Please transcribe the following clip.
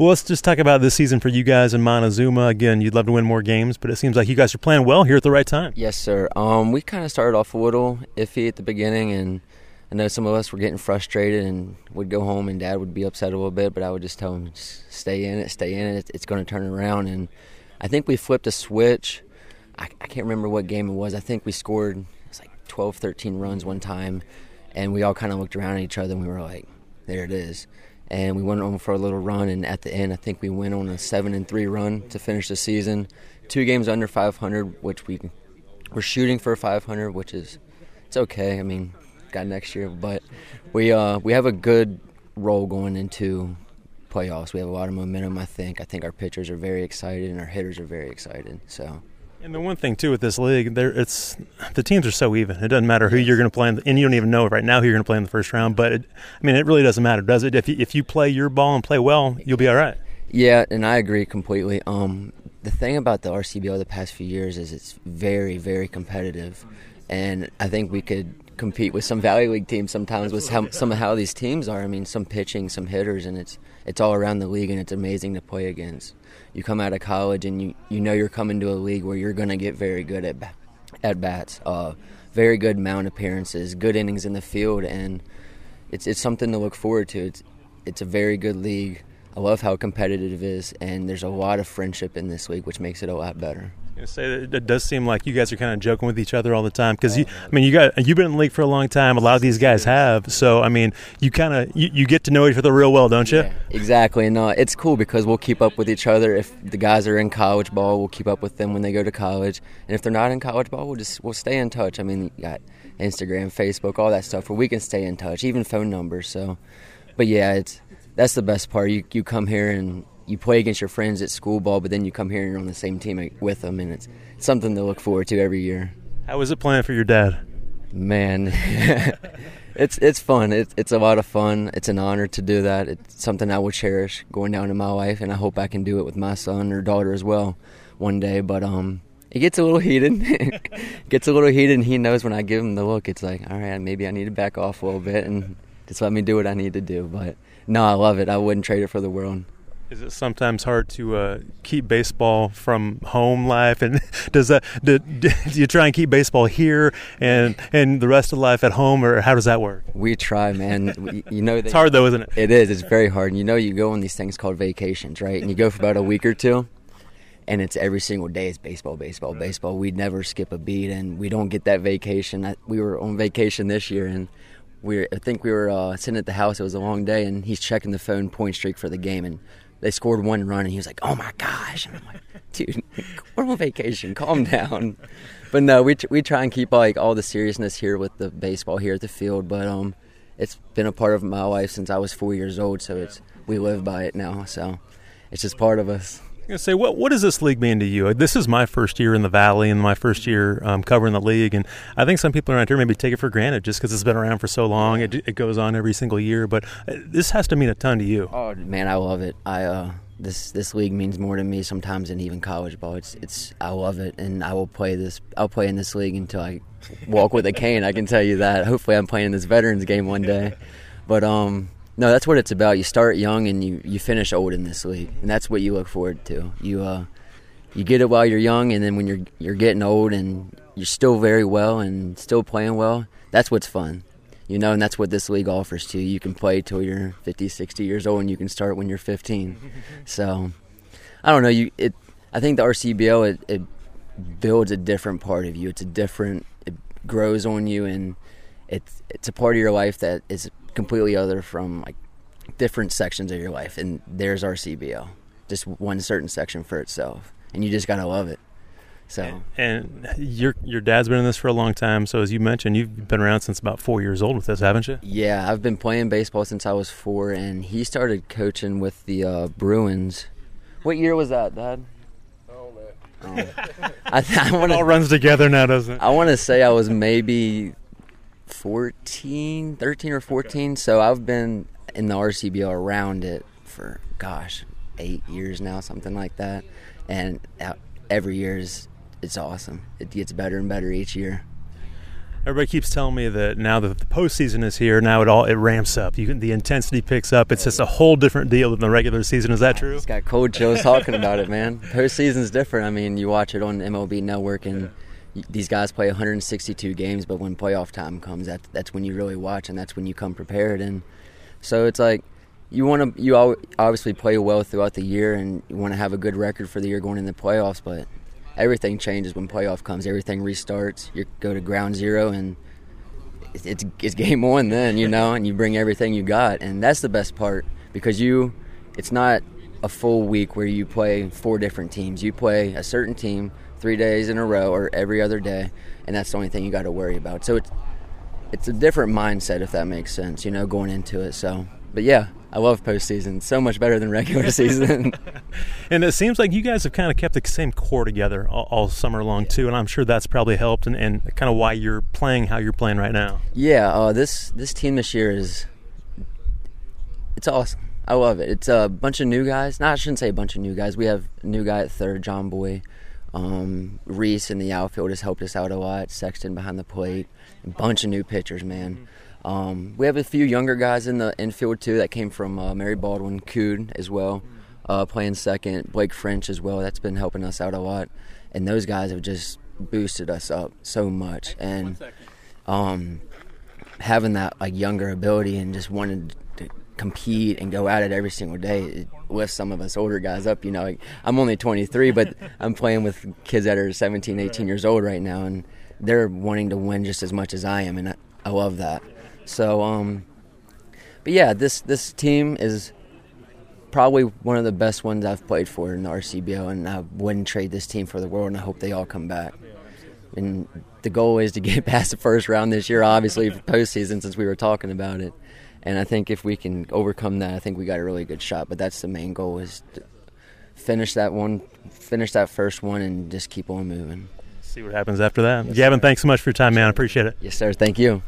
Well, let's just talk about this season for you guys in Montezuma. Again, you'd love to win more games, but it seems like you guys are playing well here at the right time. Yes, sir. Um, we kind of started off a little iffy at the beginning, and I know some of us were getting frustrated and would go home, and Dad would be upset a little bit, but I would just tell him, stay in it, stay in it. It's going to turn around, and I think we flipped a switch. I, I can't remember what game it was. I think we scored it was like 12, 13 runs one time, and we all kind of looked around at each other, and we were like, there it is and we went on for a little run. And at the end, I think we went on a seven and three run to finish the season. Two games under 500, which we we're shooting for 500, which is it's okay. I mean, got next year, but we uh, we have a good roll going into playoffs. We have a lot of momentum. I think. I think our pitchers are very excited and our hitters are very excited. So and the one thing too with this league, there it's the teams are so even. It doesn't matter who you're going to play, in the, and you don't even know right now who you're going to play in the first round. But it, I mean, it really doesn't matter, does it? If you, if you play your ball and play well, you'll be all right. Yeah, and I agree completely. Um, the thing about the RCBO the past few years is it's very, very competitive, and I think we could compete with some Valley League teams sometimes with how, some of how these teams are. I mean, some pitching, some hitters, and it's it's all around the league, and it's amazing to play against you come out of college and you, you know you're coming to a league where you're going to get very good at at bats, uh, very good mound appearances, good innings in the field, and it's it's something to look forward to. It's it's a very good league. I love how competitive it is, and there's a lot of friendship in this league, which makes it a lot better say that it does seem like you guys are kind of joking with each other all the time because you, I mean, you got you've been in the league for a long time. A lot of these guys have, so I mean, you kind of you, you, get to know each other real well, don't you? Yeah, exactly, and uh, it's cool because we'll keep up with each other. If the guys are in college ball, we'll keep up with them when they go to college, and if they're not in college ball, we'll just we'll stay in touch. I mean, you got Instagram, Facebook, all that stuff where we can stay in touch, even phone numbers. So, but yeah, it's that's the best part. You you come here and you play against your friends at school ball, but then you come here and you're on the same team with them, and it's something to look forward to every year. How was it playing for your dad? Man, it's it's fun. It's it's a lot of fun. It's an honor to do that. It's something I will cherish going down in my life, and I hope I can do it with my son or daughter as well one day. But um, it gets a little heated. gets a little heated, and he knows when I give him the look. It's like, all right, maybe I need to back off a little bit and just let me do what I need to do. But no, I love it. I wouldn't trade it for the world. Is it sometimes hard to uh, keep baseball from home life? And does that do, do, you try and keep baseball here and and the rest of life at home, or how does that work? We try, man. you know, they, it's hard though, isn't it? It is. It's very hard. And You know, you go on these things called vacations, right? And you go for about a week or two, and it's every single day is baseball, baseball, baseball. We never skip a beat, and we don't get that vacation. We were on vacation this year, and we I think we were uh, sitting at the house. It was a long day, and he's checking the phone point streak for the game, and they scored one run, and he was like, "Oh my gosh!" And I'm like, "Dude, we're on vacation. Calm down." But no, we we try and keep like all the seriousness here with the baseball here at the field. But um, it's been a part of my life since I was four years old, so it's we live by it now. So it's just part of us going to say, what what does this league mean to you? This is my first year in the Valley and my first year um, covering the league, and I think some people around here maybe take it for granted just because it's been around for so long. It, it, goes on every single year, but uh, this has to mean a ton to you. Oh man, I love it. I uh, this this league means more to me sometimes than even college ball. It's it's I love it, and I will play this. I'll play in this league until I walk with a cane. I can tell you that. Hopefully, I'm playing this veterans game one day, but um no, that's what it's about. You start young and you, you finish old in this league, and that's what you look forward to. You uh, you get it while you're young, and then when you're you're getting old and you're still very well and still playing well, that's what's fun. You know, and that's what this league offers to you. You can play till you're 50, 60 years old, and you can start when you're 15. so, I don't know. You, it. I think the RCBO it, it builds a different part of you. It's a different. It grows on you, and it's it's a part of your life that is completely other from like different sections of your life. And there's our RCBO, just one certain section for itself, and you just gotta love it. So and, your your dad's been in this for a long time. So as you mentioned, you've been around since about four years old with this, haven't you? Yeah, I've been playing baseball since I was four, and he started coaching with the uh, Bruins. What year was that, Dad? Oh man. Oh. I, I wanna, it all runs together now, doesn't it? I want to say I was maybe 14, 13 or 14. So I've been in the RCBO around it for, gosh, eight years now, something like that. And uh, every year is it's awesome. It gets better and better each year. Everybody keeps telling me that now that the postseason is here, now it all it ramps up. You can, the intensity picks up. It's just a whole different deal than the regular season. Is that true? It's got cold chills talking about it, man. Postseason's different. I mean, you watch it on MLB Network, and yeah. These guys play 162 games. But when playoff time comes, that that's when you really watch, and that's when you come prepared. And so it's like you want to you obviously play well throughout the year, and you want to have a good record for the year going in the playoffs, but everything changes when playoff comes. Everything restarts. You go to ground zero, and it's it's game one then, you know, and you bring everything you got, and that's the best part because you, it's not a full week where you play four different teams. You play a certain team three days in a row or every other day, and that's the only thing you got to worry about. So it's it's a different mindset if that makes sense, you know, going into it. So, but yeah, I love postseason. So much better than regular season. and it seems like you guys have kind of kept the same core together all, all summer long too, and I'm sure that's probably helped and, and, kind of why you're playing how you're playing right now. Yeah, uh, this this team this year is it's awesome. I love it. It's a bunch of new guys. No, I shouldn't say a bunch of new guys. We have a new guy at third, John Boy. Um, Reese in the outfield has helped us out a lot. Sexton behind the plate. A bunch of new pitchers, man. Um, we have a few younger guys in the infield too that came from uh, Mary Baldwin, Coon as well, uh, playing second. Blake French as well. That's been helping us out a lot, and those guys have just boosted us up so much. And um, having that like younger ability and just wanting to compete and go at it every single day it lifts some of us older guys up. You know, like, I'm only 23, but I'm playing with kids that are 17, 18 years old right now, and they're wanting to win just as much as I am, and I, I love that. So, um, but yeah, this this team is probably one of the best ones I've played for in the RCBO, and I wouldn't trade this team for the world. And I hope they all come back. And the goal is to get past the first round this year, obviously for postseason, since we were talking about it. And I think if we can overcome that, I think we got a really good shot. But that's the main goal: is to finish that one, finish that first one, and just keep on moving. See what happens after that. Yes, Gavin, sir. thanks so much for your time, man. I appreciate it. Yes, sir. Thank you.